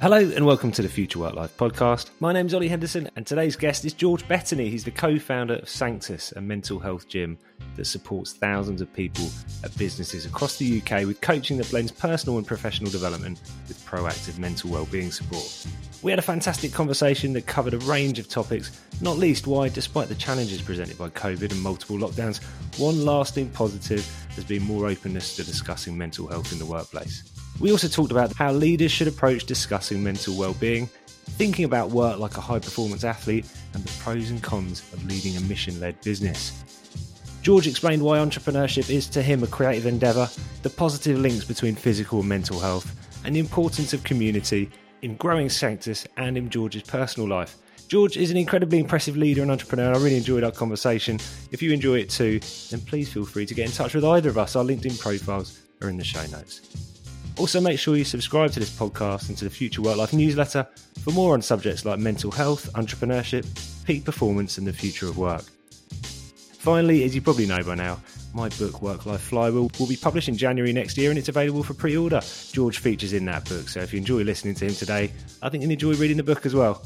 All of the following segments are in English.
Hello and welcome to the Future Work Life podcast. My name is Ollie Henderson and today's guest is George Bettany. He's the co-founder of Sanctus, a mental health gym that supports thousands of people at businesses across the UK with coaching that blends personal and professional development with proactive mental well-being support. We had a fantastic conversation that covered a range of topics, not least why, despite the challenges presented by COVID and multiple lockdowns, one lasting positive has been more openness to discussing mental health in the workplace. We also talked about how leaders should approach discussing mental well-being, thinking about work like a high-performance athlete, and the pros and cons of leading a mission-led business. George explained why entrepreneurship is to him a creative endeavour, the positive links between physical and mental health, and the importance of community in growing Sanctus and in George's personal life. George is an incredibly impressive leader and entrepreneur. and I really enjoyed our conversation. If you enjoy it too, then please feel free to get in touch with either of us. Our LinkedIn profiles are in the show notes. Also, make sure you subscribe to this podcast and to the Future Work Life newsletter for more on subjects like mental health, entrepreneurship, peak performance, and the future of work. Finally, as you probably know by now, my book Work Life Flywheel will be published in January next year and it's available for pre order. George features in that book, so if you enjoy listening to him today, I think you'll enjoy reading the book as well.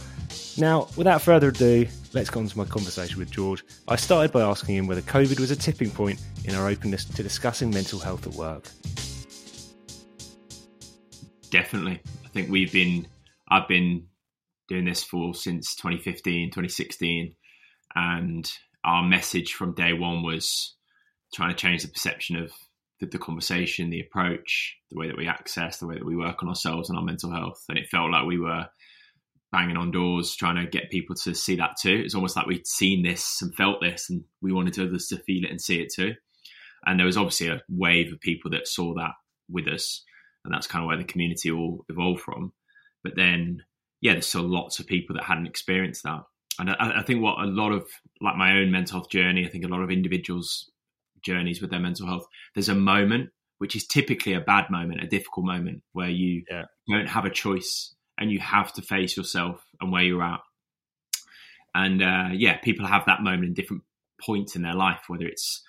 Now, without further ado, let's go on to my conversation with George. I started by asking him whether COVID was a tipping point in our openness to discussing mental health at work definitely. I think we've been, I've been doing this for since 2015, 2016. And our message from day one was trying to change the perception of the, the, conversation, the approach, the way that we access, the way that we work on ourselves and our mental health. And it felt like we were banging on doors, trying to get people to see that too. It's almost like we'd seen this and felt this, and we wanted others to feel it and see it too. And there was obviously a wave of people that saw that with us and that's kind of where the community all evolved from. But then, yeah, there's still lots of people that hadn't experienced that, and I, I think what a lot of like my own mental health journey, I think a lot of individuals' journeys with their mental health, there's a moment which is typically a bad moment, a difficult moment where you yeah. don't have a choice and you have to face yourself and where you're at. And uh, yeah, people have that moment in different points in their life, whether it's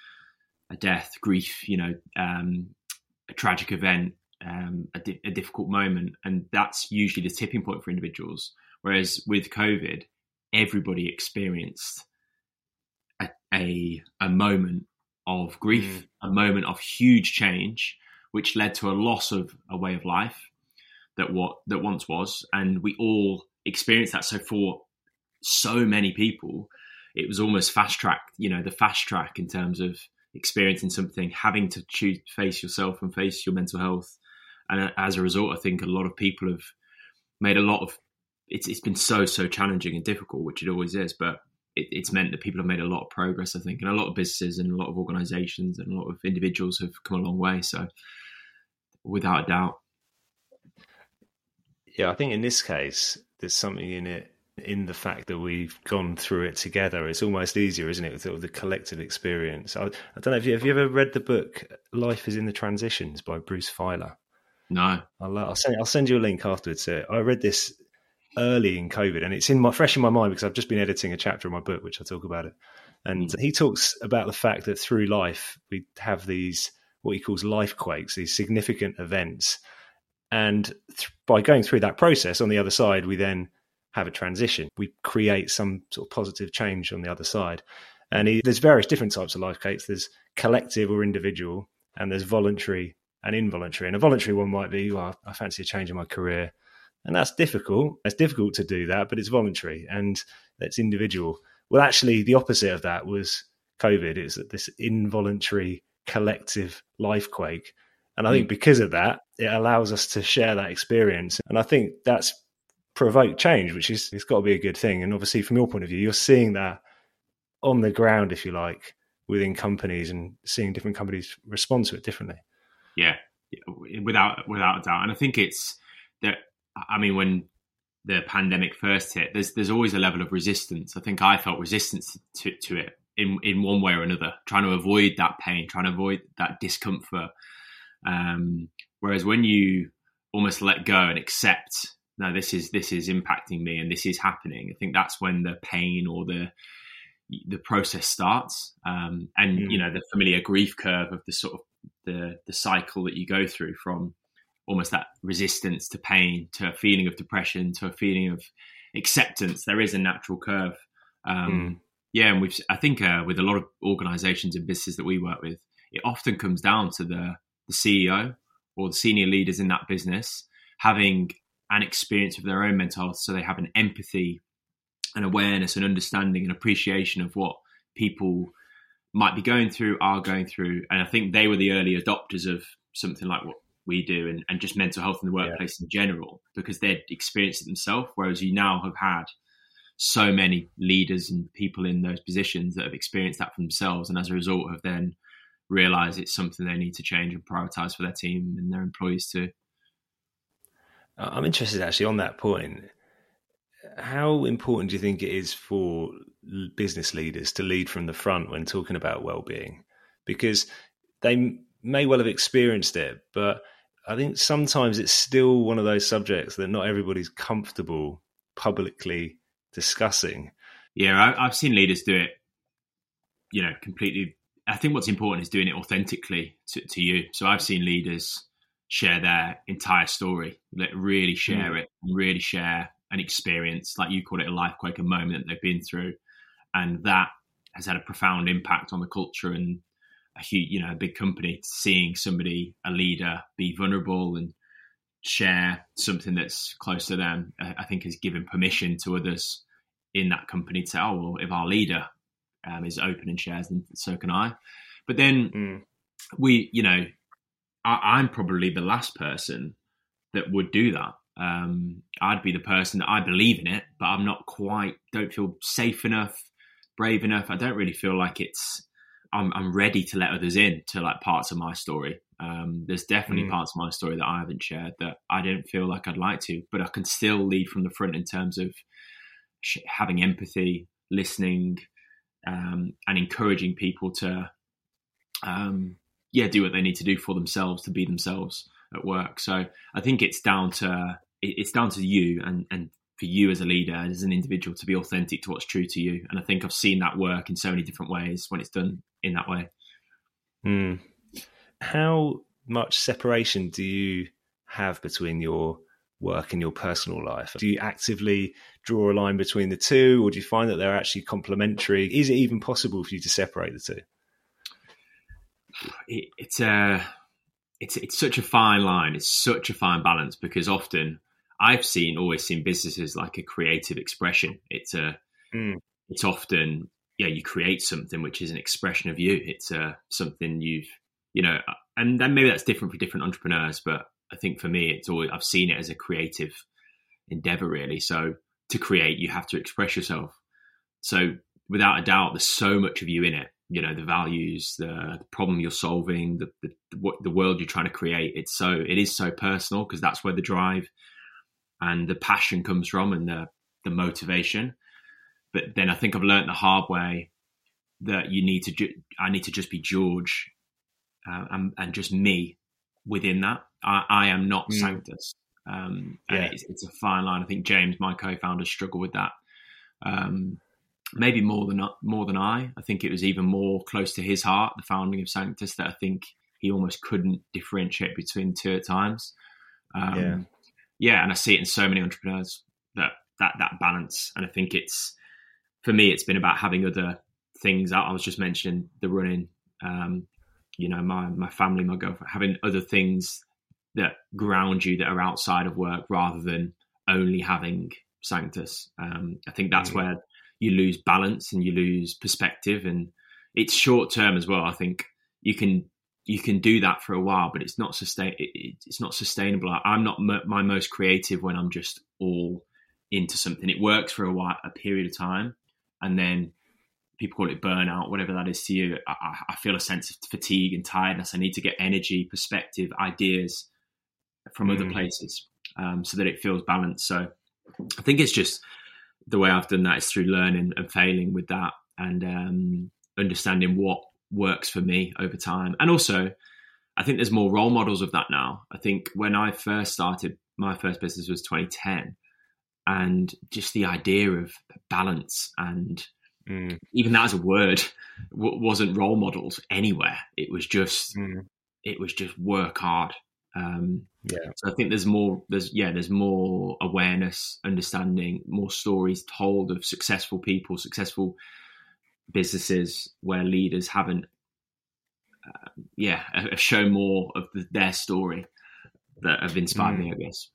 a death, grief, you know, um, a tragic event, um, a, di- a, difficult moment, and that's usually the tipping point for individuals. Whereas with COVID, everybody experienced a a, a moment of grief, mm. a moment of huge change, which led to a loss of a way of life that what that once was, and we all experienced that. So for so many people, it was almost fast track. You know, the fast track in terms of experiencing something, having to choose face yourself and face your mental health, and uh, as a result, I think a lot of people have made a lot of. It's it's been so so challenging and difficult, which it always is, but it, it's meant that people have made a lot of progress. I think, and a lot of businesses and a lot of organisations and a lot of individuals have come a long way. So, without a doubt, yeah, I think in this case, there's something in it in the fact that we've gone through it together. It's almost easier, isn't it, with the collective experience. I, I don't know if you have you ever read the book "Life Is in the Transitions" by Bruce Feiler. No, I'll, I'll send I'll send you a link afterwards. I read this early in COVID, and it's in my fresh in my mind because I've just been editing a chapter of my book, which I talk about it. And mm. he talks about the fact that through life we have these what he calls life quakes, these significant events, and th- by going through that process, on the other side, we then have a transition. We create some sort of positive change on the other side. And he, there's various different types of life quakes. There's collective or individual, and there's voluntary and involuntary. And a voluntary one might be, well, I fancy a change in my career. And that's difficult. It's difficult to do that, but it's voluntary and it's individual. Well, actually, the opposite of that was COVID. It's this involuntary collective life quake. And I think hmm. because of that, it allows us to share that experience. And I think that's provoked change, which is it's got to be a good thing. And obviously, from your point of view, you're seeing that on the ground, if you like, within companies and seeing different companies respond to it differently. Yeah, without without a doubt. And I think it's that. I mean, when the pandemic first hit, there's there's always a level of resistance. I think I felt resistance to to it in in one way or another, trying to avoid that pain, trying to avoid that discomfort. Um, whereas when you almost let go and accept, no, this is this is impacting me and this is happening. I think that's when the pain or the the process starts, um, and mm. you know the familiar grief curve of the sort of the the cycle that you go through from almost that resistance to pain, to a feeling of depression, to a feeling of acceptance. There is a natural curve. Um, mm. Yeah, and we've I think uh, with a lot of organisations and businesses that we work with, it often comes down to the the CEO or the senior leaders in that business having an experience of their own mental health, so they have an empathy, an awareness, an understanding, an appreciation of what people might be going through, are going through, and I think they were the early adopters of something like what we do and, and just mental health in the workplace yeah. in general because they'd experienced it themselves whereas you now have had so many leaders and people in those positions that have experienced that for themselves. And as a result have then realized it's something they need to change and prioritize for their team and their employees too. I'm interested actually on that point how important do you think it is for business leaders to lead from the front when talking about well-being because they may well have experienced it but I think sometimes it's still one of those subjects that not everybody's comfortable publicly discussing. Yeah, I, have seen leaders do it, you know, completely. I think what's important is doing it authentically to, to you. So I've seen leaders share their entire story, like really share mm. it, really share an experience, like you call it a life quake, a moment that they've been through. And that has had a profound impact on the culture and a huge, you know, a big company seeing somebody, a leader, be vulnerable and share something that's close to them, I think has given permission to others in that company to say, oh, well, if our leader um, is open and shares, then so can I. But then mm. we, you know, I, am probably the last person that would do that. Um, I'd be the person that I believe in it, but I'm not quite, don't feel safe enough, brave enough. I don't really feel like it's I'm, I'm ready to let others in to like parts of my story. Um, there's definitely mm. parts of my story that I haven't shared that I don't feel like I'd like to, but I can still lead from the front in terms of sh- having empathy, listening, um, and encouraging people to, um, yeah, do what they need to do for themselves to be themselves at work. So I think it's down to it's down to you and and for you as a leader, as an individual, to be authentic to what's true to you. And I think I've seen that work in so many different ways when it's done in that way. Mm. How much separation do you have between your work and your personal life? Do you actively draw a line between the two, or do you find that they're actually complementary? Is it even possible for you to separate the two? It, it's a it's it's such a fine line. It's such a fine balance because often I've seen always seen businesses like a creative expression. It's a mm. it's often yeah you create something which is an expression of you. It's uh, something you've you know, and then maybe that's different for different entrepreneurs. But I think for me, it's always I've seen it as a creative endeavor really. So to create, you have to express yourself. So without a doubt, there's so much of you in it. You know, the values, the, the problem you're solving, the, the the world you're trying to create. It's so it is so personal because that's where the drive and the passion comes from and the the motivation. But then I think I've learned the hard way that you need to ju- I need to just be George uh, and, and, just me within that. I, I am not mm. Sanctus. Um, yeah. it's, it's, a fine line. I think James, my co-founder, struggled with that. Um, maybe more than more than I. I think it was even more close to his heart, the founding of Sanctus, that I think he almost couldn't differentiate between two at times. Um, yeah and I see it in so many entrepreneurs that that that balance. And I think it's for me, it's been about having other things. I was just mentioning the running, um, you know, my my family, my girlfriend, having other things that ground you that are outside of work rather than only having Sanctus. Um, I think that's mm-hmm. where you lose balance and you lose perspective, and it's short term as well. I think you can you can do that for a while, but it's not sustain. It, it's not sustainable. I'm not m- my most creative when I'm just all into something. It works for a while, a period of time, and then people call it burnout, whatever that is to you. I, I feel a sense of fatigue and tiredness. I need to get energy, perspective, ideas from mm. other places, um, so that it feels balanced. So I think it's just the way I've done that is through learning and failing with that, and um, understanding what works for me over time. And also, I think there's more role models of that now. I think when I first started, my first business was 2010, and just the idea of balance and mm. even that as a word w- wasn't role modeled anywhere. It was just mm. it was just work hard Um, yeah. So I think there's more. There's yeah. There's more awareness, understanding, more stories told of successful people, successful businesses where leaders haven't. Uh, yeah, have shown more of the, their story that have inspired mm. me. I guess.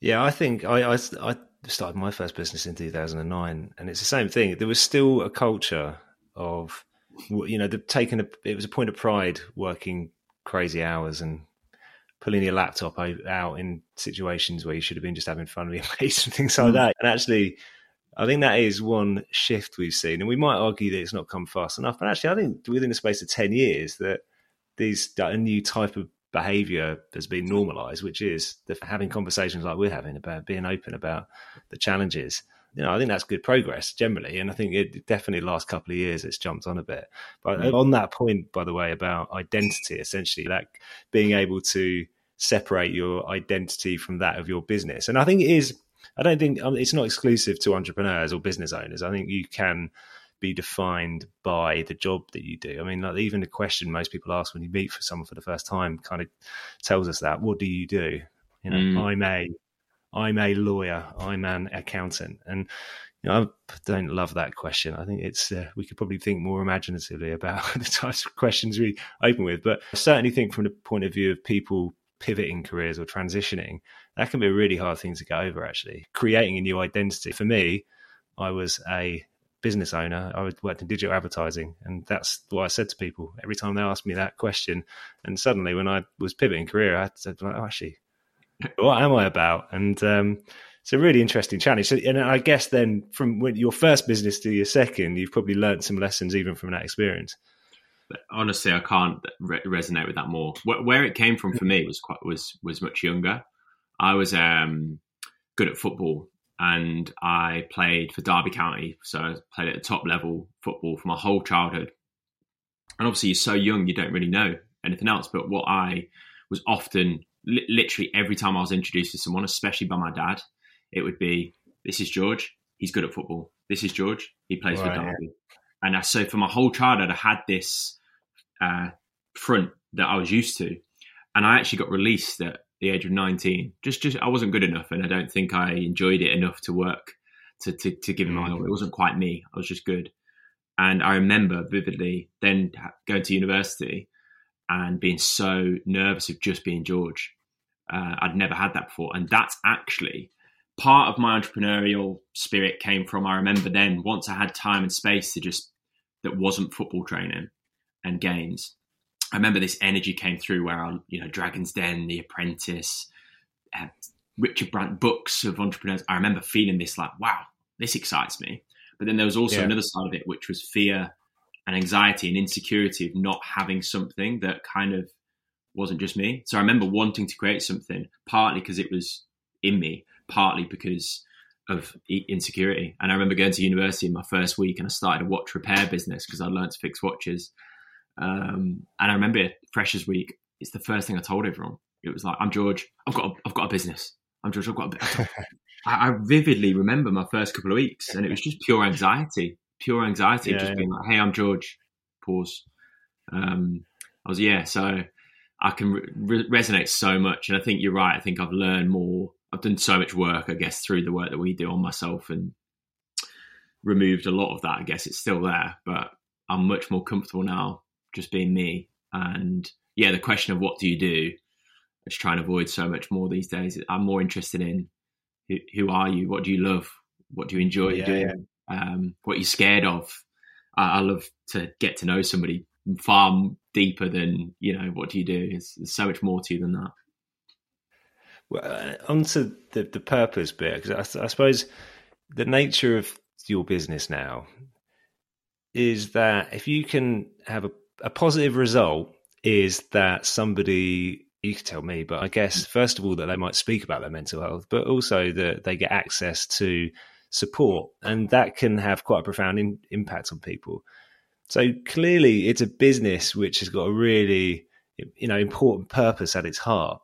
Yeah, I think I, I, I started my first business in 2009, and it's the same thing. There was still a culture of, you know, the, taking a. It was a point of pride working crazy hours and pulling your laptop out in situations where you should have been just having fun with your mates and things like mm. that. And actually, I think that is one shift we've seen, and we might argue that it's not come fast enough. But actually, I think within the space of ten years, that these a new type of behavior has been normalized, which is the, having conversations like we're having about being open about the challenges. You know, I think that's good progress generally, and I think it definitely last couple of years it's jumped on a bit. But mm. on that point, by the way, about identity, essentially, that being able to separate your identity from that of your business, and I think it is. I don't think um, it's not exclusive to entrepreneurs or business owners. I think you can be defined by the job that you do. I mean, like even the question most people ask when you meet for someone for the first time kind of tells us that. What do you do? You know, mm. I'm a I'm a lawyer. I'm an accountant, and you know, I don't love that question. I think it's uh, we could probably think more imaginatively about the types of questions we open with. But I certainly think from the point of view of people pivoting careers or transitioning, that can be a really hard thing to get over. Actually, creating a new identity for me. I was a business owner, I worked in digital advertising, and that's what I said to people every time they asked me that question. And suddenly, when I was pivoting career, I said, oh, "Actually, what am I about?" And um, it's a really interesting challenge. So, and I guess then, from your first business to your second, you've probably learned some lessons even from that experience. Honestly, I can't re- resonate with that more. Where it came from for me was quite was was much younger. I was um, good at football and I played for Derby County. So I played at the top level football for my whole childhood. And obviously, you're so young, you don't really know anything else. But what I was often, li- literally every time I was introduced to someone, especially by my dad, it would be, "This is George. He's good at football. This is George. He plays right, for Derby." Yeah. And I, so for my whole childhood, I had this uh, front that I was used to, and I actually got released at the age of 19 just just i wasn't good enough and i don't think i enjoyed it enough to work to to, to give my all. It wasn't quite me. I was just good. And i remember vividly then going to university and being so nervous of just being george. Uh, i'd never had that before. And that's actually part of my entrepreneurial spirit came from i remember then once i had time and space to just that wasn't football training and games I remember this energy came through where I, you know, Dragon's Den, The Apprentice, uh, Richard Branson books of entrepreneurs. I remember feeling this like, wow, this excites me. But then there was also yeah. another side of it, which was fear and anxiety and insecurity of not having something that kind of wasn't just me. So I remember wanting to create something, partly because it was in me, partly because of insecurity. And I remember going to university in my first week and I started a watch repair business because I learned to fix watches. Um, and I remember Freshers Week. It's the first thing I told everyone. It was like, "I'm George. I've got a, I've got a business. I'm George. I've got a." I, I vividly remember my first couple of weeks, and it was just pure anxiety, pure anxiety, yeah, just yeah. being like, "Hey, I'm George." Pause. Um, I was yeah, so I can re- resonate so much, and I think you're right. I think I've learned more. I've done so much work, I guess, through the work that we do on myself, and removed a lot of that. I guess it's still there, but I'm much more comfortable now just being me. And yeah, the question of what do you do, I just try and avoid so much more these days. I'm more interested in who, who are you? What do you love? What do you enjoy yeah, doing? Yeah. Um, what you're scared of? I, I, love to get to know somebody far deeper than you know. What do you do? There's, there's so much more to you than that. Well, uh, onto the the purpose bit because I, I suppose the nature of your business now is that if you can have a a positive result is that somebody you can tell me, but I guess mm. first of all that they might speak about their mental health, but also that they get access to support, and that can have quite a profound in, impact on people. So clearly, it's a business which has got a really you know important purpose at its heart.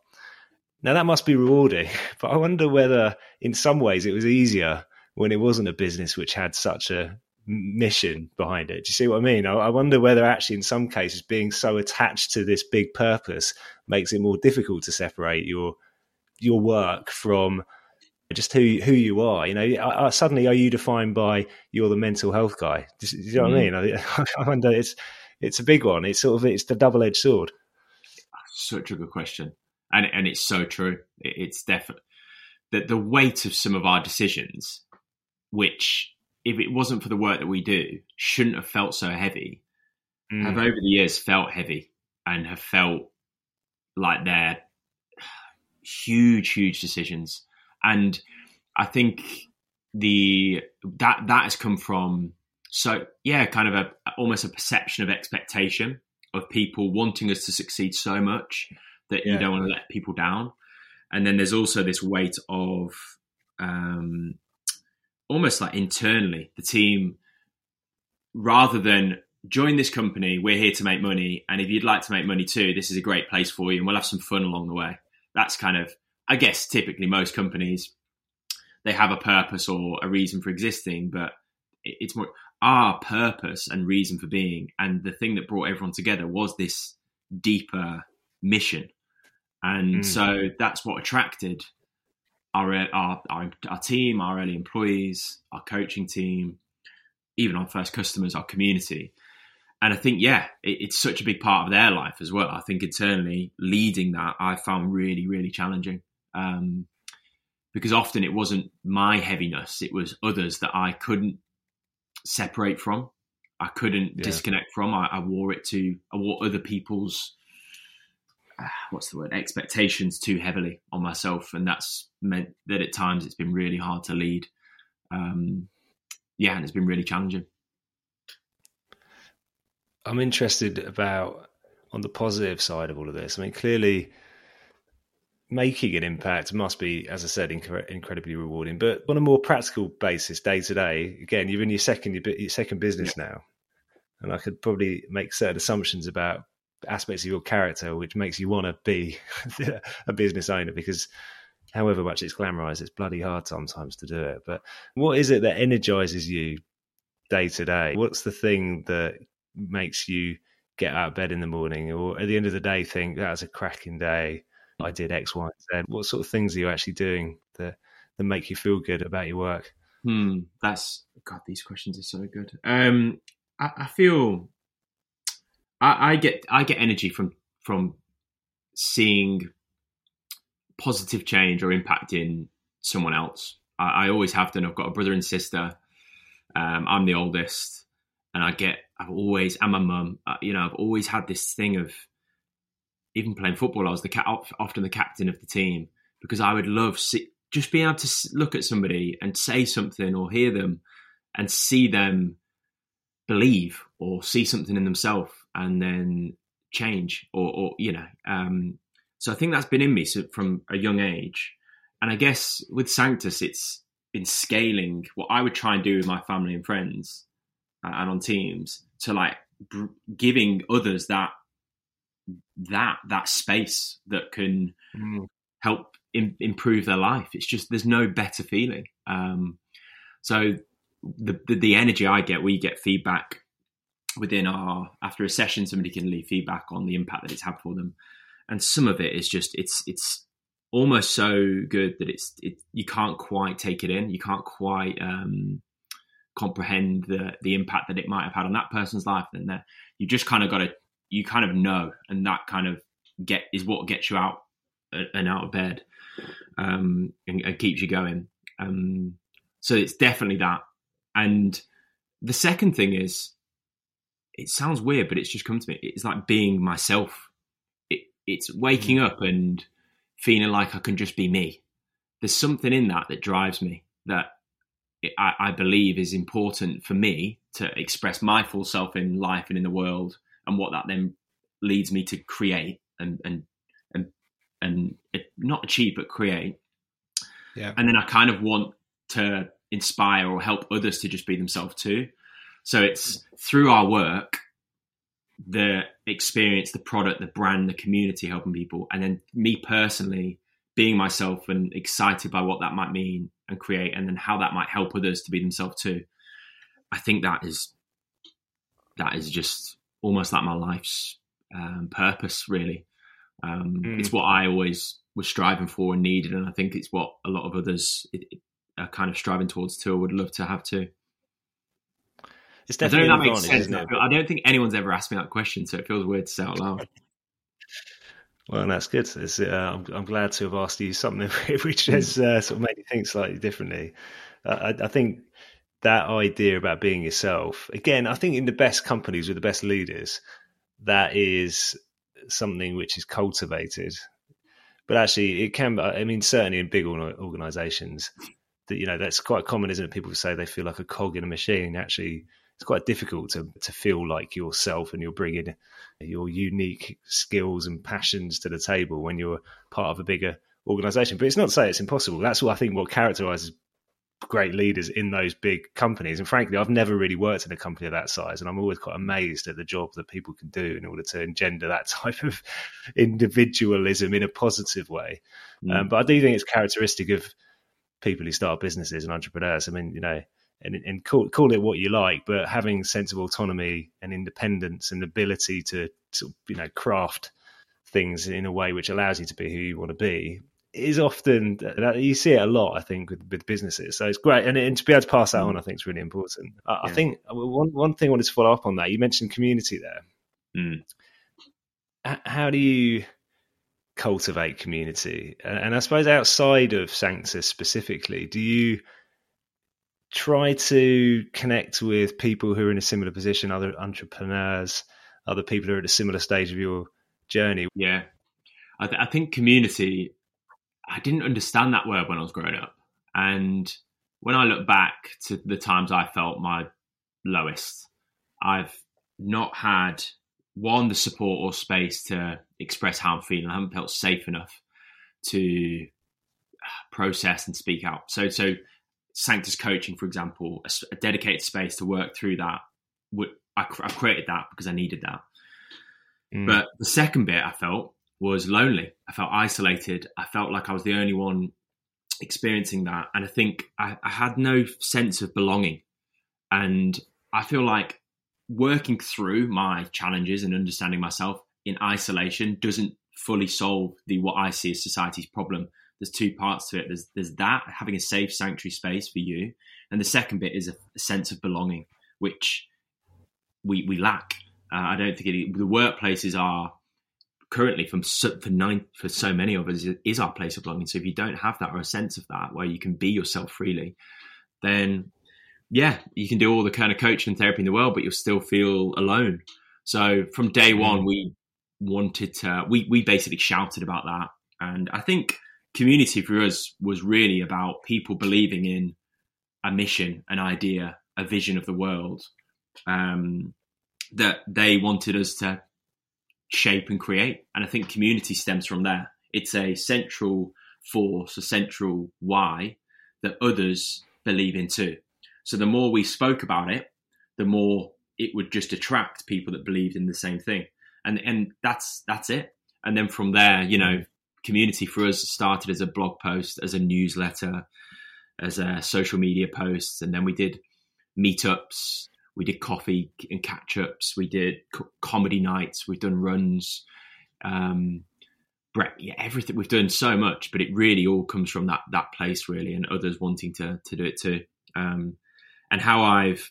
Now that must be rewarding, but I wonder whether in some ways it was easier when it wasn't a business which had such a mission behind it. Do you see what I mean? I, I, wonder whether actually, in some cases, being so attached to this big purpose makes it more difficult to separate your your work from just who who you are. You know, I, I, suddenly are you defined by you're the mental health guy? Do, do you know mm. what I mean? I, wonder. It's it's a big one. It's sort of it's the double edged sword. Such a good question, and and it's so true. It, it's definitely that the weight of some of our decisions, which if it wasn't for the work that we do, shouldn't have felt so heavy, mm. have over the years felt heavy and have felt like they're huge, huge decisions. And I think the that that has come from so yeah, kind of a almost a perception of expectation of people wanting us to succeed so much that yeah. you don't want to let people down. And then there's also this weight of um, almost like internally the team rather than join this company we're here to make money and if you'd like to make money too this is a great place for you and we'll have some fun along the way that's kind of i guess typically most companies they have a purpose or a reason for existing but it's more our purpose and reason for being and the thing that brought everyone together was this deeper mission and mm. so that's what attracted our, our, our, our team, our early employees, our coaching team, even our first customers, our community. And I think, yeah, it, it's such a big part of their life as well. I think internally leading that, I found really, really challenging. Um, because often it wasn't my heaviness, it was others that I couldn't separate from. I couldn't yeah. disconnect from. I, I wore it to, I wore other people's what's the word expectations too heavily on myself, and that's meant that at times it's been really hard to lead. Um, yeah, and it's been really challenging. I'm interested about on the positive side of all of this. I mean, clearly making an impact must be, as I said, inc- incredibly rewarding. But on a more practical basis, day to day, again, you're in your second your second business yeah. now, and I could probably make certain assumptions about aspects of your character which makes you want to be a business owner because however much it's glamorized it's bloody hard sometimes to do it. But what is it that energizes you day to day? What's the thing that makes you get out of bed in the morning or at the end of the day think that was a cracking day. I did x y and z. What sort of things are you actually doing that that make you feel good about your work? Hmm that's god these questions are so good. Um I, I feel I, I get I get energy from from seeing positive change or impact in someone else. I, I, always have done. I've got a brother and sister. Um, I'm the oldest, and I get. I've always I'm a mum. Uh, you know, I've always had this thing of even playing football. I was the often the captain of the team because I would love see, just being able to look at somebody and say something or hear them and see them believe or see something in themselves and then change or, or you know um, so i think that's been in me from a young age. And i guess with sanctus it's been scaling what i would try and do with my family and friends uh, and on teams to like br- giving others that that that space that can mm. help in, improve their life. It's just there's no better feeling. Um, so the, the, the energy i get we get feedback within our after a session somebody can leave feedback on the impact that it's had for them. And some of it is just it's it's almost so good that it's it you can't quite take it in. You can't quite um, comprehend the the impact that it might have had on that person's life. And that you just kind of got to you kind of know and that kind of get is what gets you out uh, and out of bed um, and, and keeps you going. Um, so it's definitely that. And the second thing is it sounds weird, but it's just come to me. It's like being myself. It, it's waking mm. up and feeling like I can just be me. There's something in that that drives me that it, I, I, believe is important for me to express my full self in life and in the world, and what that then leads me to create and and and and not achieve but create. Yeah. And then I kind of want to inspire or help others to just be themselves too. So it's through our work, the experience, the product, the brand, the community helping people, and then me personally being myself and excited by what that might mean and create, and then how that might help others to be themselves too. I think that is that is just almost like my life's um, purpose. Really, um, mm. it's what I always was striving for and needed, and I think it's what a lot of others are kind of striving towards too. Would love to have too. It's definitely I don't know that makes sense. I don't think anyone's ever asked me that question, so it feels weird to say it out loud. Well, that's good. Uh, I'm, I'm, glad to have asked you something which has uh, sort of made you think slightly differently. Uh, I, I, think that idea about being yourself, again, I think in the best companies with the best leaders, that is something which is cultivated. But actually, it can. I mean, certainly in big organisations, that you know that's quite common, isn't it? People say they feel like a cog in a machine. Actually, it's quite difficult to to feel like yourself and you're bringing your unique skills and passions to the table when you're part of a bigger organization. But it's not to say it's impossible. That's what I think what characterizes great leaders in those big companies. And frankly, I've never really worked in a company of that size, and I'm always quite amazed at the job that people can do in order to engender that type of individualism in a positive way. Mm. Um, but I do think it's characteristic of people who start businesses and entrepreneurs. I mean, you know, and, and call, call it what you like, but having sense of autonomy and independence and ability to, to you know craft things in a way which allows you to be who you want to be is often you see it a lot. I think with, with businesses, so it's great, and, and, to be able to pass that on, I think is really important. I, yeah. I think one one thing I wanted to follow up on that you mentioned community there. Mm. How do you cultivate community? And I suppose outside of Sanctus specifically, do you try to connect with people who are in a similar position, other entrepreneurs, other people who are at a similar stage of your journey. Yeah, I, th- I think community. I didn't understand that word when I was growing up, and when I look back to the times I felt my lowest, I've not had one the support or space to express how I'm feeling. I haven't felt safe enough to process and speak out. So, so Sanctus coaching, for example, a, a dedicated space to work through that. I, I created that because I needed that. Mm. But the second bit I felt was lonely. I felt isolated. I felt like I was the only one experiencing that. And I think I, I had no sense of belonging. And I feel like working through my challenges and understanding myself in isolation doesn't fully solve the what I see as society's problem there's two parts to it. There's there's that having a safe sanctuary space for you, and the second bit is a, a sense of belonging, which we we lack. Uh, I don't think it, the workplaces are currently from so, for nine for so many of us is our place of belonging. So if you don't have that or a sense of that, where you can be yourself freely, then yeah, you can do all the kind of coaching and therapy in the world, but you'll still feel alone. So from day mm. one, we wanted to we we basically shouted about that, and I think community for us was really about people believing in a mission, an idea, a vision of the world um, that they wanted us to shape and create. And I think community stems from there. It's a central force, a central why that others believe in too. So the more we spoke about it, the more it would just attract people that believed in the same thing. And and that's that's it. And then from there, you know, community for us started as a blog post, as a newsletter, as a social media posts, and then we did meetups, we did coffee and catch ups, we did co- comedy nights, we've done runs, um, yeah, everything. We've done so much, but it really all comes from that that place, really, and others wanting to to do it too. Um, and how I've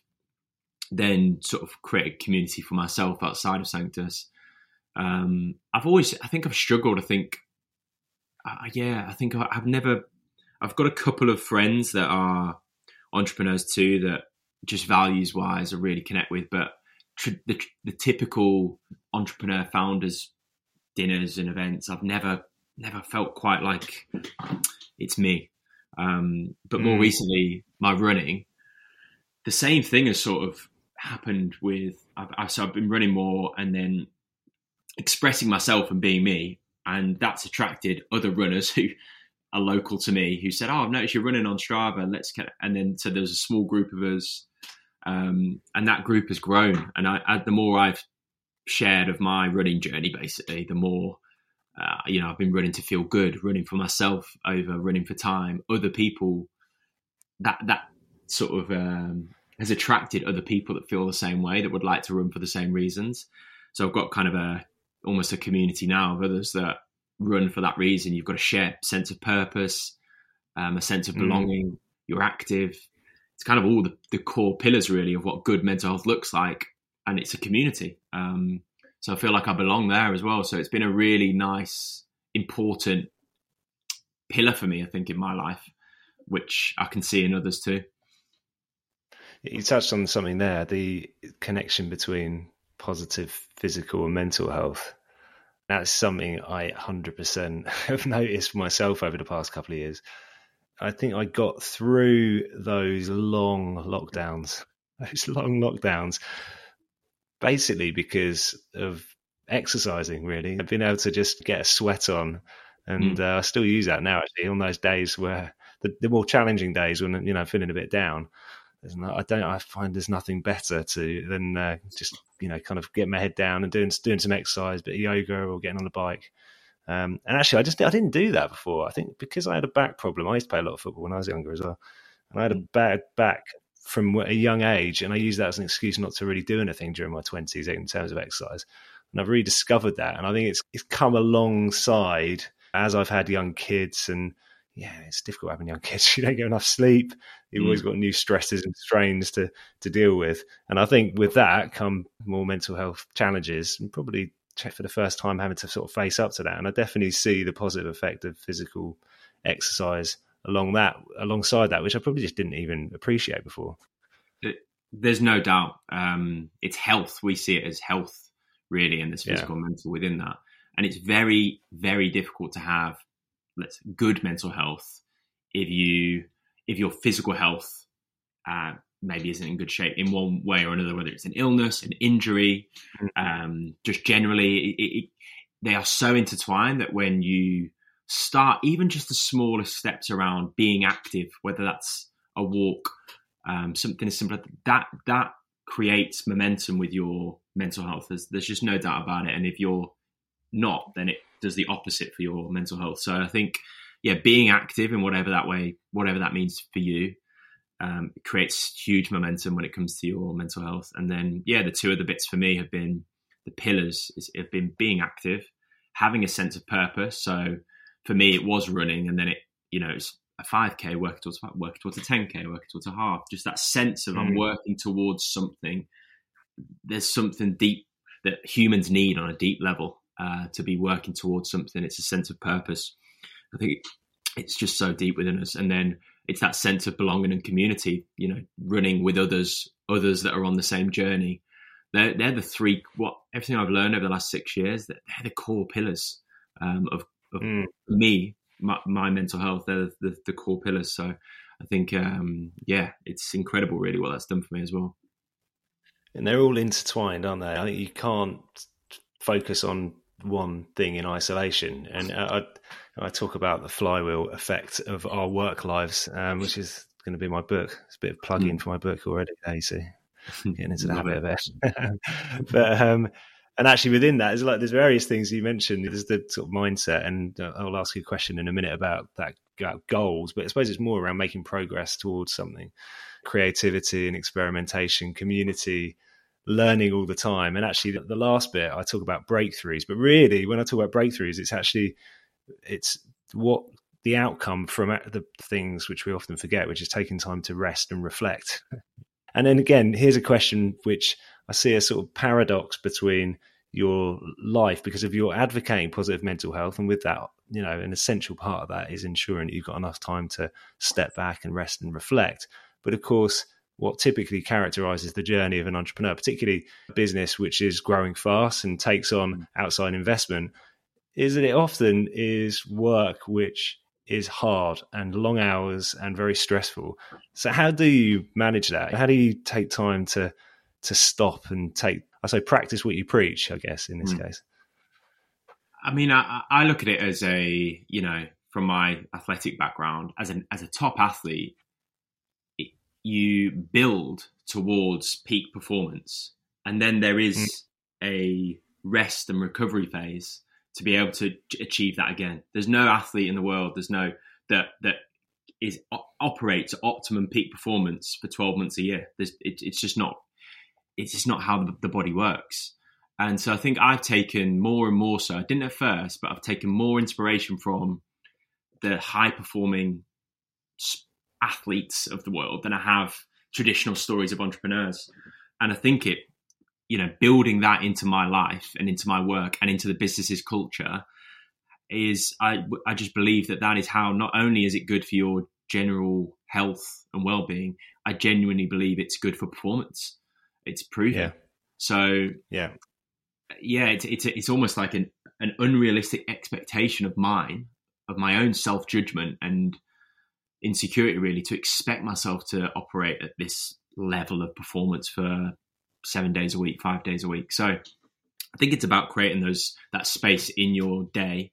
then sort of created community for myself outside of Sanctus. Um, I've always, I think I've struggled. I think uh, yeah, I think I, have never. I've got a couple of friends that are entrepreneurs too that just values wise I really connect with, but tr- the, the typical entrepreneur founders dinners and events, I've never never felt quite like it's me. Um, but more mm. recently, my running, the same thing has sort of happened with. I've, I've, so I've been running more and then expressing myself and being me and that's attracted other runners who are local to me who said, "Oh, I've noticed you're running on Strava. Let's get." And then so there's a small group of us, um, and that group has grown. And I, I, the more I've shared of my running journey, basically, the more uh, you know I've been running to feel good, running for myself over running for time. Other people, that that sort of um, has attracted other people that feel the same way that would like to run for the same reasons. So I've got kind of a almost a community now of others that run for that reason. You've got a shared sense of purpose, um, a sense of mm. belonging. Mm. You're active. It's kind of all the, the, core pillars really of what good mental health looks like, and it's a community. Um, so I feel like I belong there as well. So it's been a really nice, important pillar for me, I think, in my life, which I can see in others too. You touched on something there the connection between positive physical and mental health. That's something I 100% have noticed for myself over the past couple of years. I think I got through those long lockdowns, those long lockdowns, basically because of exercising, really. I've been able to just get a sweat on. And mm. uh, I still use that now, actually, on those days where the, the more challenging days when, you know, feeling a bit down I don't. I find there's nothing better to than uh, just you know kind of get my head down and doing doing some exercise, bit of yoga or getting on the bike. Um, and actually, I just I didn't do that before. I think because I had a back problem. I used to play a lot of football when I was younger as well, and I had a mm. bad back from a young age, and I used that as an excuse not to really do anything during my twenties in terms of exercise. And I've rediscovered that, and I think it's it's come alongside as I've had young kids and yeah, it's difficult having young kids. You don't get enough sleep. You've mm. always got new stresses and strains to to deal with. And I think with that come more mental health challenges and probably for the first time having to sort of face up to that. And I definitely see the positive effect of physical exercise along that alongside that, which I probably just didn't even appreciate before. There's no doubt. Um, it's health. We see it as health, really, and there's physical yeah. and mental within that. And it's very, very difficult to have let's good mental health if you if your physical health uh, maybe isn't in good shape in one way or another, whether it's an illness, an injury, mm-hmm. um, just generally, it, it, they are so intertwined that when you start even just the smallest steps around being active, whether that's a walk, um, something as simple that that creates momentum with your mental health. There's, there's just no doubt about it. And if you're not, then it does the opposite for your mental health. So I think, yeah, being active in whatever that way, whatever that means for you, um, creates huge momentum when it comes to your mental health. And then, yeah, the two of the bits for me have been the pillars is, have been being active, having a sense of purpose. So for me, it was running, and then it, you know, it's a 5k working towards working towards a 10k working towards a half just that sense of mm. i'm working towards something there's something deep that humans need on a deep level uh, to be working towards something. It's a sense of purpose. I think it's just so deep within us. And then it's that sense of belonging and community, you know, running with others, others that are on the same journey. They're, they're the three, what everything I've learned over the last six years, that they're the core pillars um, of, of mm. me, my, my, mental health. They're the, the, core pillars. So I think, um, yeah, it's incredible really what that's done for me as well. And they're all intertwined, aren't they? I think you can't focus on one thing in isolation. And I, I talk about the flywheel effect of our work lives, um, which is going to be my book. It's a bit of plugging mm. for my book already. You see, getting into the habit of it. but um, and actually within that, there's like there's various things you mentioned. There's the sort of mindset, and uh, I'll ask you a question in a minute about that about goals. But I suppose it's more around making progress towards something, creativity and experimentation, community learning all the time. And actually, the last bit I talk about breakthroughs, but really, when I talk about breakthroughs, it's actually it's what the outcome from the things which we often forget, which is taking time to rest and reflect. And then again, here's a question which I see a sort of paradox between your life because if you're advocating positive mental health, and with that, you know, an essential part of that is ensuring that you've got enough time to step back and rest and reflect. But of course, what typically characterizes the journey of an entrepreneur, particularly a business which is growing fast and takes on mm. outside investment, is that it often is work which is hard and long hours and very stressful. So how do you manage that? How do you take time to to stop and take I say practice what you preach, I guess, in this mm. case? I mean, I, I look at it as a, you know, from my athletic background, as an as a top athlete, you build towards peak performance, and then there is mm. a rest and recovery phase to be able to achieve that again. There's no athlete in the world. There's no that that is operates optimum peak performance for 12 months a year. It, it's just not it's just not how the, the body works. And so I think I've taken more and more so. I didn't at first, but I've taken more inspiration from the high performing athletes of the world than I have traditional stories of entrepreneurs. And I think it, you know, building that into my life and into my work and into the business's culture is I I just believe that that is how not only is it good for your general health and well-being, I genuinely believe it's good for performance. It's proven. Yeah. So yeah, yeah, it's it's it's almost like an an unrealistic expectation of mine of my own self judgment and insecurity really to expect myself to operate at this level of performance for seven days a week, five days a week. So I think it's about creating those that space in your day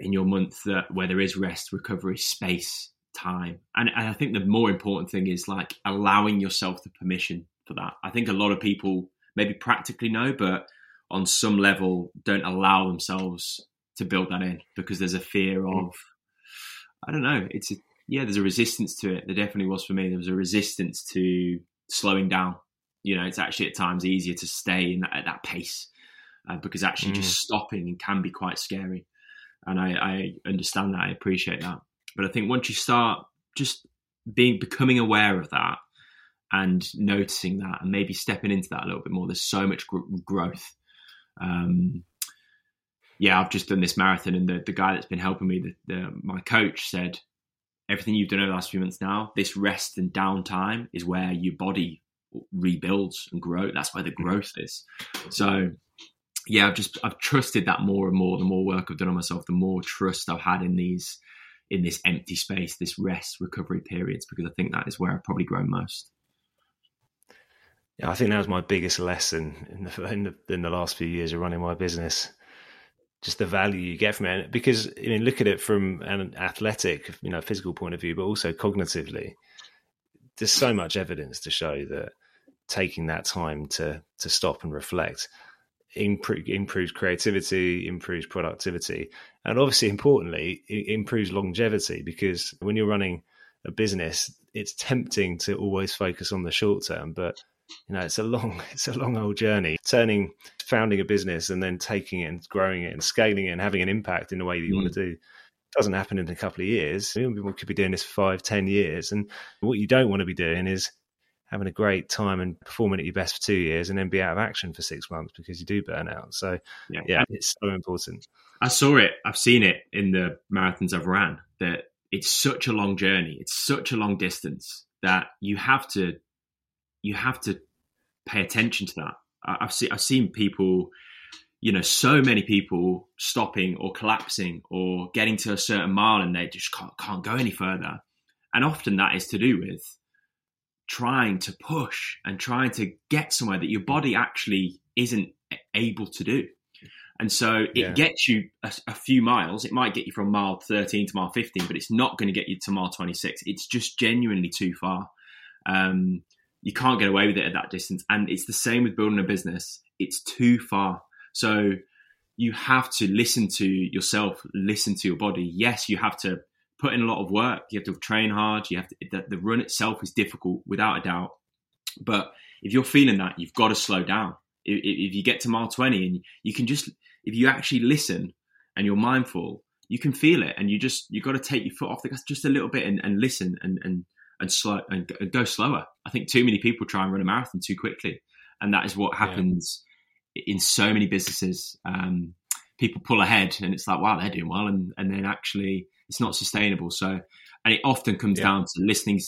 in your month that where there is rest, recovery, space, time. And, and I think the more important thing is like allowing yourself the permission for that. I think a lot of people maybe practically know, but on some level don't allow themselves to build that in because there's a fear mm. of I don't know. It's a, yeah, there's a resistance to it. There definitely was for me. There was a resistance to slowing down. You know, it's actually at times easier to stay in that, at that pace uh, because actually mm. just stopping can be quite scary and I, I understand that. I appreciate that. But I think once you start just being becoming aware of that and noticing that and maybe stepping into that a little bit more, there's so much gr- growth. Um, yeah, I've just done this marathon, and the, the guy that's been helping me, the, the, my coach, said everything you've done over the last few months now, this rest and downtime is where your body rebuilds and grow. That's where the mm-hmm. growth is. So yeah, I've just I've trusted that more and more. The more work I've done on myself, the more trust I've had in these in this empty space, this rest recovery periods, because I think that is where I've probably grown most. Yeah, I think that was my biggest lesson in the, in the in the last few years of running my business. Just the value you get from it, because I mean, look at it from an athletic, you know, physical point of view, but also cognitively. There's so much evidence to show that taking that time to to stop and reflect improve, improves creativity, improves productivity, and obviously, importantly, it improves longevity because when you're running a business, it's tempting to always focus on the short term, but you know it's a long it's a long old journey turning founding a business and then taking it and growing it and scaling it and having an impact in the way that you mm. want to do doesn't happen in a couple of years. We could be doing this for five, ten years. And what you don't want to be doing is having a great time and performing at your best for two years and then be out of action for six months because you do burn out. So yeah, yeah it's so important. I saw it. I've seen it in the marathons I've ran that it's such a long journey. It's such a long distance that you have to, you have to pay attention to that. I've seen, I've seen people, you know, so many people stopping or collapsing or getting to a certain mile and they just can't, can't go any further. And often that is to do with trying to push and trying to get somewhere that your body actually isn't able to do. And so it yeah. gets you a, a, few miles. It might get you from mile 13 to mile 15, but it's not going to get you to mile 26. It's just genuinely too far. Um, you can't get away with it at that distance. And it's the same with building a business. It's too far. So you have to listen to yourself, listen to your body. Yes, you have to put in a lot of work. You have to train hard. You have to, the, the run itself is difficult without a doubt. But if you're feeling that, you've got to slow down. If, if you get to mile 20 and you can just, if you actually listen and you're mindful, you can feel it and you just, you've got to take your foot off the gas just a little bit and, and listen and, and, and slow and go slower. I think too many people try and run a marathon too quickly. And that is what happens yeah. in so many businesses. Um, people pull ahead and it's like, wow, they're doing well. And, and then actually it's not sustainable. So, and it often comes yeah. down to listening,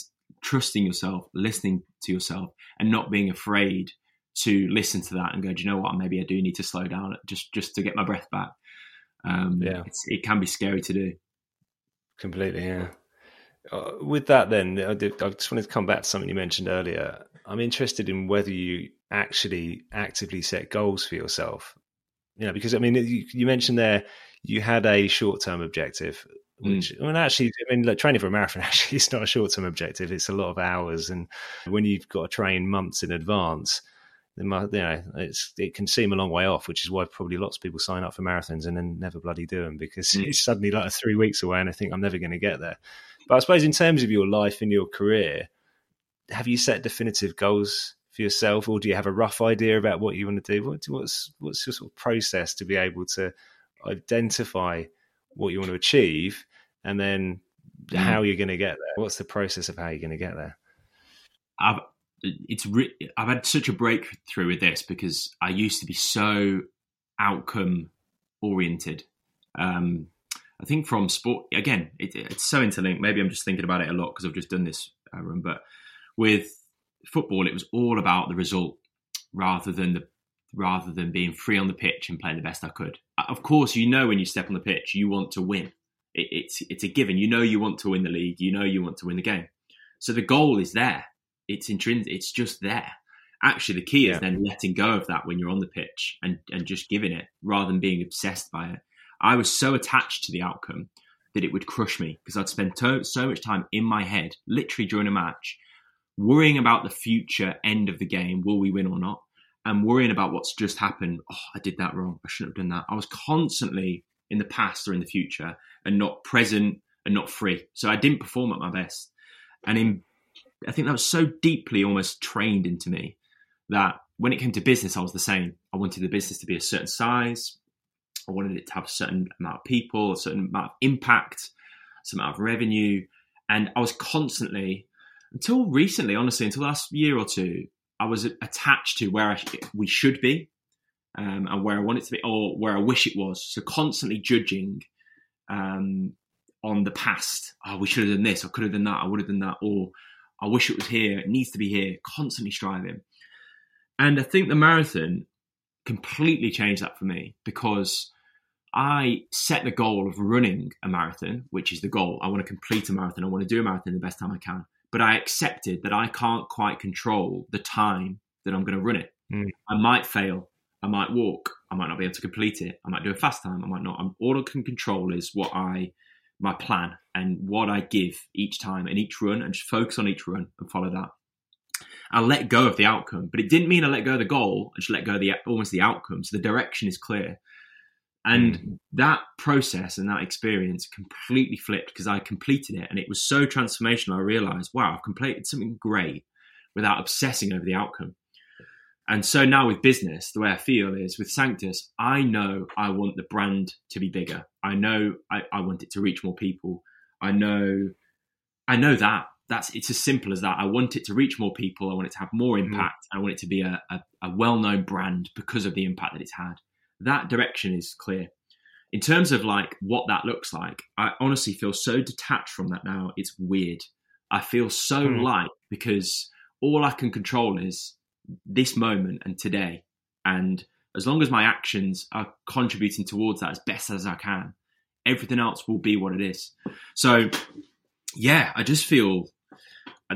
trusting yourself, listening to yourself, and not being afraid to listen to that and go, do you know what? Maybe I do need to slow down just just to get my breath back. Um, yeah, it can be scary to do. Completely, yeah. Uh, with that, then I, did, I just wanted to come back to something you mentioned earlier. I'm interested in whether you actually actively set goals for yourself. You know, because I mean, you, you mentioned there you had a short term objective which mm. I mean, actually, I mean, like training for a marathon actually it's not a short term objective. It's a lot of hours, and when you've got to train months in advance, you know, it's it can seem a long way off, which is why probably lots of people sign up for marathons and then never bloody do them because mm. it's suddenly like three weeks away, and I think I'm never going to get there. But I suppose in terms of your life and your career, have you set definitive goals for yourself, or do you have a rough idea about what you want to do? What, what's what's your sort of process to be able to identify what you want to achieve, and then mm. how you're going to get there? What's the process of how you're going to get there? I've it's re- I've had such a breakthrough with this because I used to be so outcome oriented. Um, I think from sport again, it, it's so interlinked. Maybe I'm just thinking about it a lot because I've just done this uh, run, but with football, it was all about the result rather than the rather than being free on the pitch and playing the best I could. Of course, you know when you step on the pitch, you want to win. It, it's it's a given. You know you want to win the league. You know you want to win the game. So the goal is there. It's intrinsic. It's just there. Actually, the key is then letting go of that when you're on the pitch and and just giving it rather than being obsessed by it. I was so attached to the outcome that it would crush me because I'd spend to- so much time in my head, literally during a match, worrying about the future end of the game. Will we win or not? And worrying about what's just happened. Oh, I did that wrong. I shouldn't have done that. I was constantly in the past or in the future and not present and not free. So I didn't perform at my best. And in, I think that was so deeply almost trained into me that when it came to business, I was the same. I wanted the business to be a certain size. I wanted it to have a certain amount of people, a certain amount of impact, some amount of revenue. And I was constantly until recently, honestly, until last year or two, I was attached to where I, we should be um, and where I want it to be, or where I wish it was. So constantly judging um, on the past. Oh, we should have done this. I could have done that. I would have done that. Or I wish it was here. It needs to be here. Constantly striving. And I think the marathon completely changed that for me because I set the goal of running a marathon, which is the goal. I want to complete a marathon. I want to do a marathon the best time I can but I accepted that I can't quite control the time that I'm going to run it. Mm. I might fail. I might walk. I might not be able to complete it. I might do a fast time. I might not. I'm, all I can control is what I, my plan and what I give each time and each run and just focus on each run and follow that. I let go of the outcome, but it didn't mean I let go of the goal. I just let go of the almost the outcome. So the direction is clear. And mm. that process and that experience completely flipped because I completed it and it was so transformational. I realized, wow, I've completed something great without obsessing over the outcome. And so now with business, the way I feel is with Sanctus, I know I want the brand to be bigger. I know I, I want it to reach more people. I know I know that. That's it's as simple as that. I want it to reach more people. I want it to have more mm. impact. Mm. I want it to be a, a, a well-known brand because of the impact that it's had that direction is clear. In terms of like what that looks like, I honestly feel so detached from that now. It's weird. I feel so mm. light because all I can control is this moment and today. And as long as my actions are contributing towards that as best as I can, everything else will be what it is. So, yeah, I just feel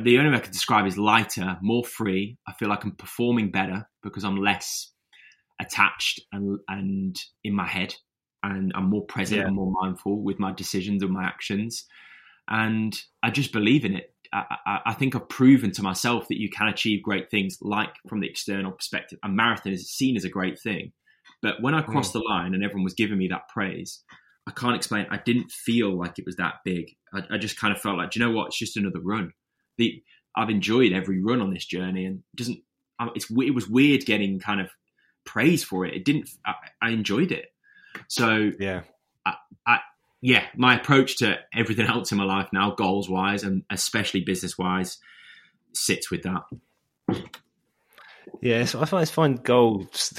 the only way I can describe is lighter, more free. I feel like I'm performing better because I'm less attached and and in my head and I'm more present yeah. and more mindful with my decisions and my actions. And I just believe in it. I, I, I, think I've proven to myself that you can achieve great things, like from the external perspective. A marathon is seen as a great thing. But when I crossed mm. the line and everyone was giving me that praise, I can't explain. I didn't feel like it was that big. I, I just kind of felt like, do you know what? It's just another run. The, I've enjoyed every run on this journey, and it doesn't. It's it was weird getting kind of praise for it. It didn't. I, I enjoyed it. So yeah, I, I, yeah, my approach to everything else in my life now, goals wise and especially business wise, sits with that. Yeah, so I find, I find goals.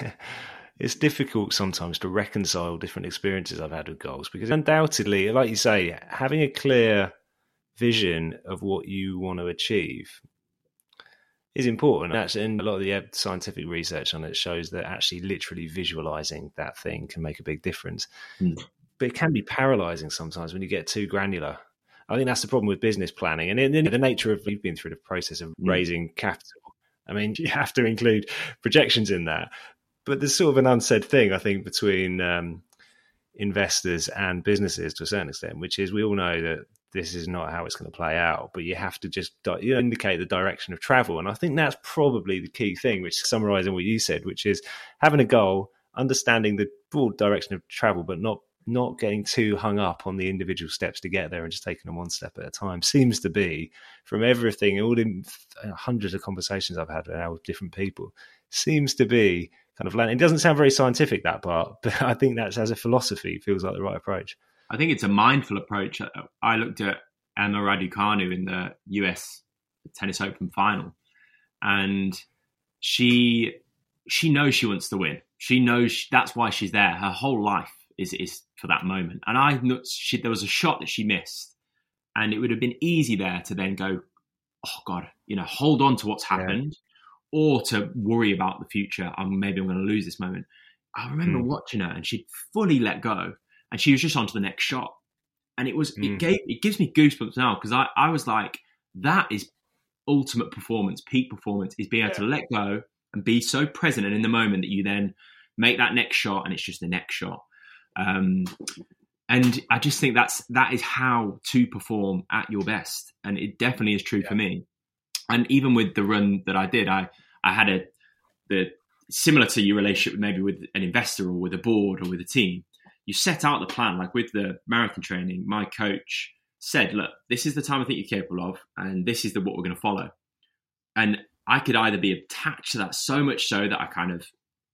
it's difficult sometimes to reconcile different experiences I've had with goals because undoubtedly, like you say, having a clear vision of what you want to achieve is important. Actually, and a lot of the scientific research on it shows that actually literally visualizing that thing can make a big difference. Mm. But it can be paralyzing sometimes when you get too granular. I think that's the problem with business planning. And in, the nature of, we've been through the process of mm. raising capital. I mean, you have to include projections in that. But there's sort of an unsaid thing, I think, between um, investors and businesses to a certain extent, which is we all know that this is not how it's going to play out, but you have to just you know, indicate the direction of travel. And I think that's probably the key thing, which summarizing what you said, which is having a goal, understanding the broad direction of travel, but not not getting too hung up on the individual steps to get there and just taking them one step at a time seems to be from everything, all in uh, hundreds of conversations I've had now with different people, seems to be kind of land. It doesn't sound very scientific that part, but I think that's as a philosophy feels like the right approach. I think it's a mindful approach. I looked at Emma Raducanu in the US Tennis Open final, and she she knows she wants to win. She knows she, that's why she's there. Her whole life is is for that moment. And I she, there was a shot that she missed, and it would have been easy there to then go, oh god, you know, hold on to what's happened, yeah. or to worry about the future. I'm maybe I'm going to lose this moment. I remember mm. watching her, and she'd fully let go, and she was just on to the next shot. And it was mm. it gave it gives me goosebumps now because I I was like that is ultimate performance, peak performance is being able yeah. to let go and be so present and in the moment that you then make that next shot and it's just the next shot. Um, and I just think that's that is how to perform at your best, and it definitely is true yeah. for me. And even with the run that I did, I I had a the similar to your relationship maybe with an investor or with a board or with a team. You set out the plan, like with the marathon training. My coach said, "Look, this is the time I think you're capable of, and this is the what we're going to follow." And I could either be attached to that so much so that I kind of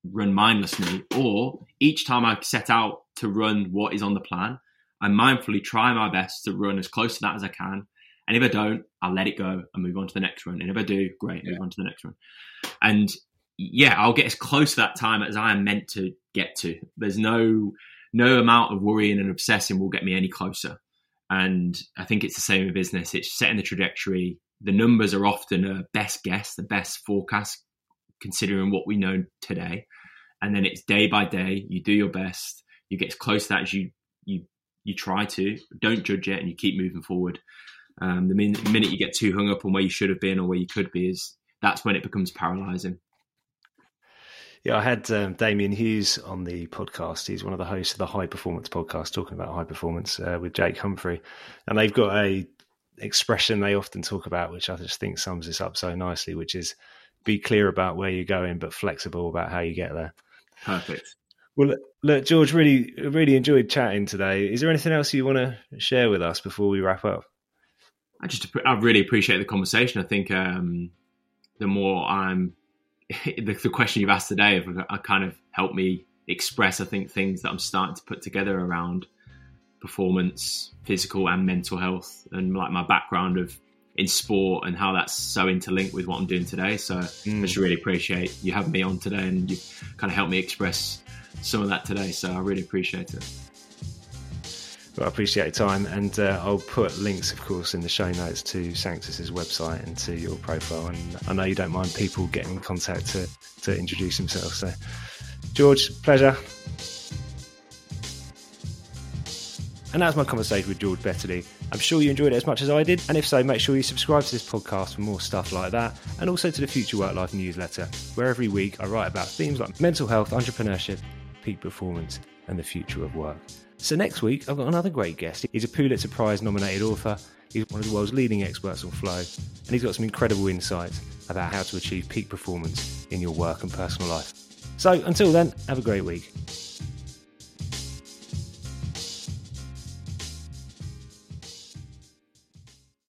run mindlessly, or each time I set out to run what is on the plan, I mindfully try my best to run as close to that as I can. And if I don't, I'll let it go and move on to the next run. And if I do, great, yeah. move on to the next run. And yeah, I'll get as close to that time as I am meant to get to. There's no no amount of worrying and obsessing will get me any closer. And I think it's the same in business. It's setting the trajectory. The numbers are often a best guess, the best forecast, considering what we know today. And then it's day by day. You do your best. You get as close to that as you you you try to. Don't judge it, and you keep moving forward. Um, the the minute you get too hung up on where you should have been or where you could be, is that's when it becomes paralyzing. Yeah, I had um, Damian Hughes on the podcast. He's one of the hosts of the High Performance podcast, talking about high performance uh, with Jake Humphrey, and they've got a expression they often talk about, which I just think sums this up so nicely, which is be clear about where you're going, but flexible about how you get there. Perfect. Well, look, George, really, really enjoyed chatting today. Is there anything else you want to share with us before we wrap up? I just, I really appreciate the conversation. I think um, the more I'm, the, the, question you've asked today, have kind of helped me express, I think, things that I'm starting to put together around performance, physical and mental health, and like my background of in sport and how that's so interlinked with what I'm doing today. So mm. I just really appreciate you having me on today and you kind of helped me express some of that today. So I really appreciate it. Well, I appreciate your time, and uh, I'll put links, of course, in the show notes to Sanctus's website and to your profile. And I know you don't mind people getting in contact to, to introduce themselves. So, George, pleasure. And that's my conversation with George Bettany. I'm sure you enjoyed it as much as I did, and if so, make sure you subscribe to this podcast for more stuff like that, and also to the Future Work Life newsletter, where every week I write about themes like mental health, entrepreneurship, peak performance, and the future of work. So next week, I've got another great guest. He's a Pulitzer Prize nominated author, he's one of the world's leading experts on flow, and he's got some incredible insights about how to achieve peak performance in your work and personal life. So until then, have a great week.